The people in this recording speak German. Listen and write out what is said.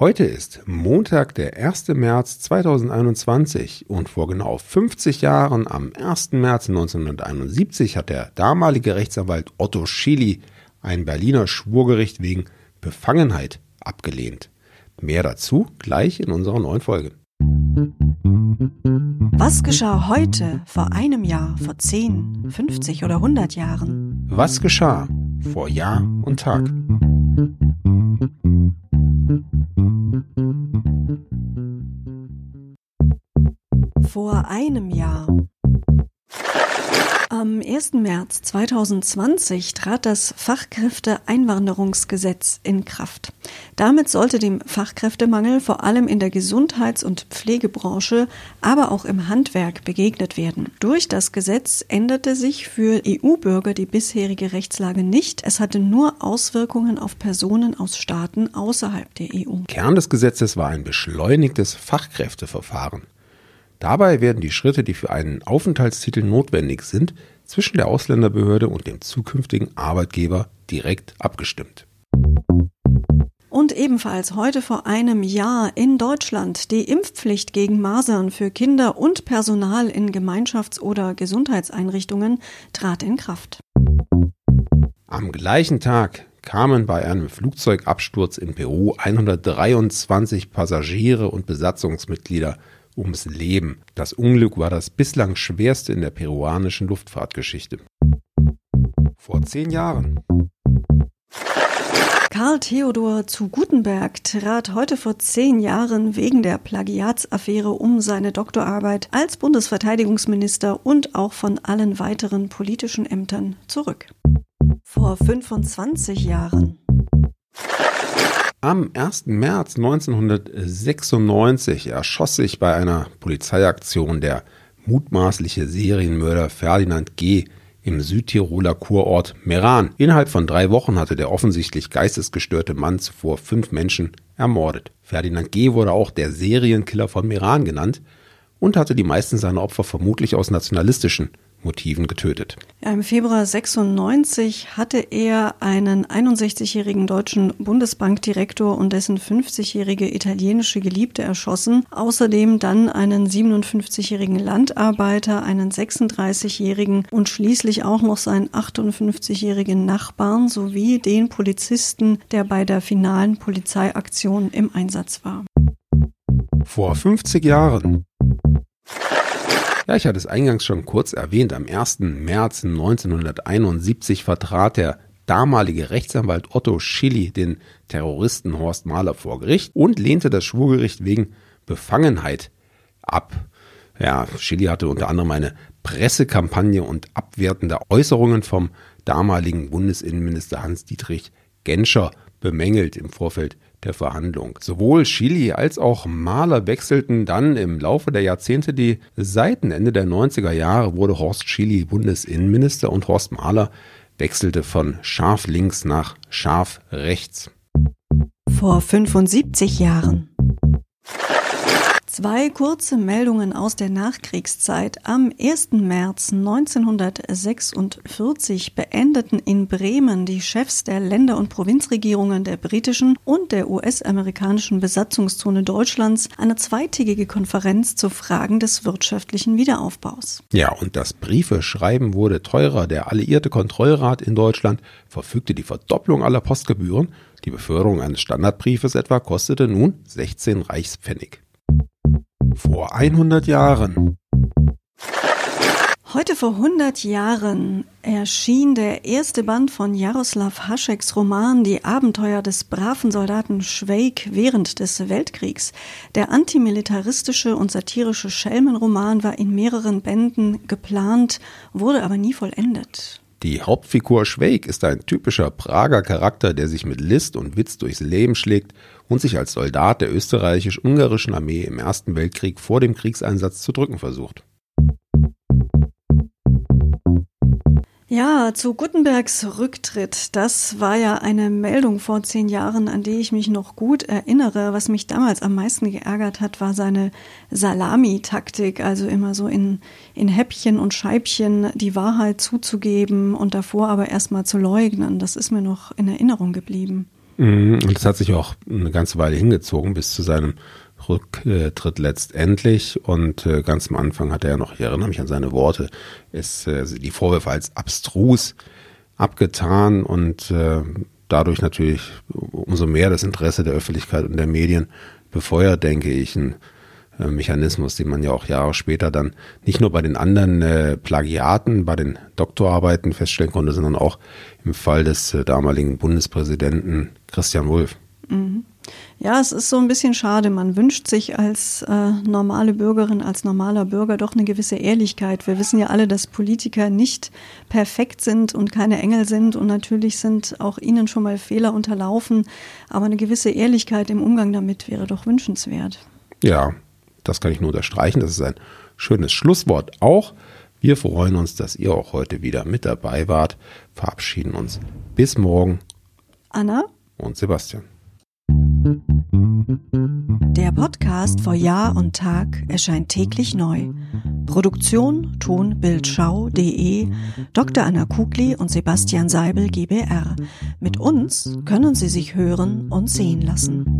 Heute ist Montag, der 1. März 2021 und vor genau 50 Jahren, am 1. März 1971, hat der damalige Rechtsanwalt Otto Schily ein Berliner Schwurgericht wegen Befangenheit abgelehnt. Mehr dazu gleich in unserer neuen Folge. Was geschah heute, vor einem Jahr, vor 10, 50 oder 100 Jahren? Was geschah vor Jahr und Tag? Vor einem Jahr. Am 1. März 2020 trat das Fachkräfteeinwanderungsgesetz in Kraft. Damit sollte dem Fachkräftemangel vor allem in der Gesundheits- und Pflegebranche, aber auch im Handwerk begegnet werden. Durch das Gesetz änderte sich für EU-Bürger die bisherige Rechtslage nicht. Es hatte nur Auswirkungen auf Personen aus Staaten außerhalb der EU. Kern des Gesetzes war ein beschleunigtes Fachkräfteverfahren. Dabei werden die Schritte, die für einen Aufenthaltstitel notwendig sind, zwischen der Ausländerbehörde und dem zukünftigen Arbeitgeber direkt abgestimmt. Und ebenfalls heute vor einem Jahr in Deutschland die Impfpflicht gegen Masern für Kinder und Personal in Gemeinschafts- oder Gesundheitseinrichtungen trat in Kraft. Am gleichen Tag kamen bei einem Flugzeugabsturz in Peru 123 Passagiere und Besatzungsmitglieder ums Leben. Das Unglück war das bislang schwerste in der peruanischen Luftfahrtgeschichte. Vor zehn Jahren. Karl Theodor zu Gutenberg trat heute vor zehn Jahren wegen der Plagiatsaffäre um seine Doktorarbeit als Bundesverteidigungsminister und auch von allen weiteren politischen Ämtern zurück. Vor 25 Jahren. Am 1. März 1996 erschoss sich bei einer Polizeiaktion der mutmaßliche Serienmörder Ferdinand G. im Südtiroler Kurort Meran. Innerhalb von drei Wochen hatte der offensichtlich geistesgestörte Mann zuvor fünf Menschen ermordet. Ferdinand G. wurde auch der Serienkiller von Meran genannt und hatte die meisten seiner Opfer vermutlich aus nationalistischen Motiven getötet. Im Februar 96 hatte er einen 61-jährigen deutschen Bundesbankdirektor und dessen 50-jährige italienische Geliebte erschossen. Außerdem dann einen 57-jährigen Landarbeiter, einen 36-jährigen und schließlich auch noch seinen 58-jährigen Nachbarn sowie den Polizisten, der bei der finalen Polizeiaktion im Einsatz war. Vor 50 Jahren ja, ich hatte es eingangs schon kurz erwähnt. Am 1. März 1971 vertrat der damalige Rechtsanwalt Otto Schilly den Terroristen Horst Mahler vor Gericht und lehnte das Schwurgericht wegen Befangenheit ab. Ja, Schilly hatte unter anderem eine Pressekampagne und abwertende Äußerungen vom damaligen Bundesinnenminister Hans-Dietrich Genscher bemängelt im Vorfeld der Verhandlung. Sowohl Chili als auch Mahler wechselten dann im Laufe der Jahrzehnte die Seiten. Ende der 90er Jahre wurde Horst Chili Bundesinnenminister und Horst Mahler wechselte von scharf links nach scharf rechts. Vor 75 Jahren. Zwei kurze Meldungen aus der Nachkriegszeit. Am 1. März 1946 beendeten in Bremen die Chefs der Länder- und Provinzregierungen der britischen und der US-amerikanischen Besatzungszone Deutschlands eine zweitägige Konferenz zu Fragen des wirtschaftlichen Wiederaufbaus. Ja, und das Briefeschreiben wurde teurer. Der alliierte Kontrollrat in Deutschland verfügte die Verdopplung aller Postgebühren. Die Beförderung eines Standardbriefes etwa kostete nun 16 Reichspfennig vor 100 Jahren. Heute vor 100 Jahren erschien der erste Band von Jaroslav Hascheks Roman Die Abenteuer des braven Soldaten Schweig während des Weltkriegs. Der antimilitaristische und satirische Schelmenroman war in mehreren Bänden geplant, wurde aber nie vollendet. Die Hauptfigur Schweig ist ein typischer Prager Charakter, der sich mit List und Witz durchs Leben schlägt und sich als Soldat der österreichisch-ungarischen Armee im Ersten Weltkrieg vor dem Kriegseinsatz zu drücken versucht. Ja, zu Gutenbergs Rücktritt. Das war ja eine Meldung vor zehn Jahren, an die ich mich noch gut erinnere. Was mich damals am meisten geärgert hat, war seine Salami-Taktik, also immer so in, in Häppchen und Scheibchen die Wahrheit zuzugeben und davor aber erstmal zu leugnen. Das ist mir noch in Erinnerung geblieben. Mhm, und das hat sich auch eine ganze Weile hingezogen bis zu seinem Rücktritt letztendlich. Und äh, ganz am Anfang hat er ja noch, ich erinnere mich an seine Worte, ist äh, die Vorwürfe als abstrus abgetan und äh, dadurch natürlich umso mehr das Interesse der Öffentlichkeit und der Medien befeuert, denke ich, ein Mechanismus, den man ja auch Jahre später dann nicht nur bei den anderen Plagiaten, bei den Doktorarbeiten feststellen konnte, sondern auch im Fall des damaligen Bundespräsidenten Christian Wulff. Mhm. Ja, es ist so ein bisschen schade. Man wünscht sich als äh, normale Bürgerin, als normaler Bürger doch eine gewisse Ehrlichkeit. Wir wissen ja alle, dass Politiker nicht perfekt sind und keine Engel sind und natürlich sind auch ihnen schon mal Fehler unterlaufen. Aber eine gewisse Ehrlichkeit im Umgang damit wäre doch wünschenswert. Ja, das kann ich nur unterstreichen. Das ist ein schönes Schlusswort auch. Wir freuen uns, dass ihr auch heute wieder mit dabei wart. Verabschieden uns. Bis morgen. Anna und Sebastian. Der Podcast vor Jahr und Tag erscheint täglich neu. Produktion tonbildschau.de Dr. Anna Kugli und Sebastian Seibel GBR. Mit uns können Sie sich hören und sehen lassen.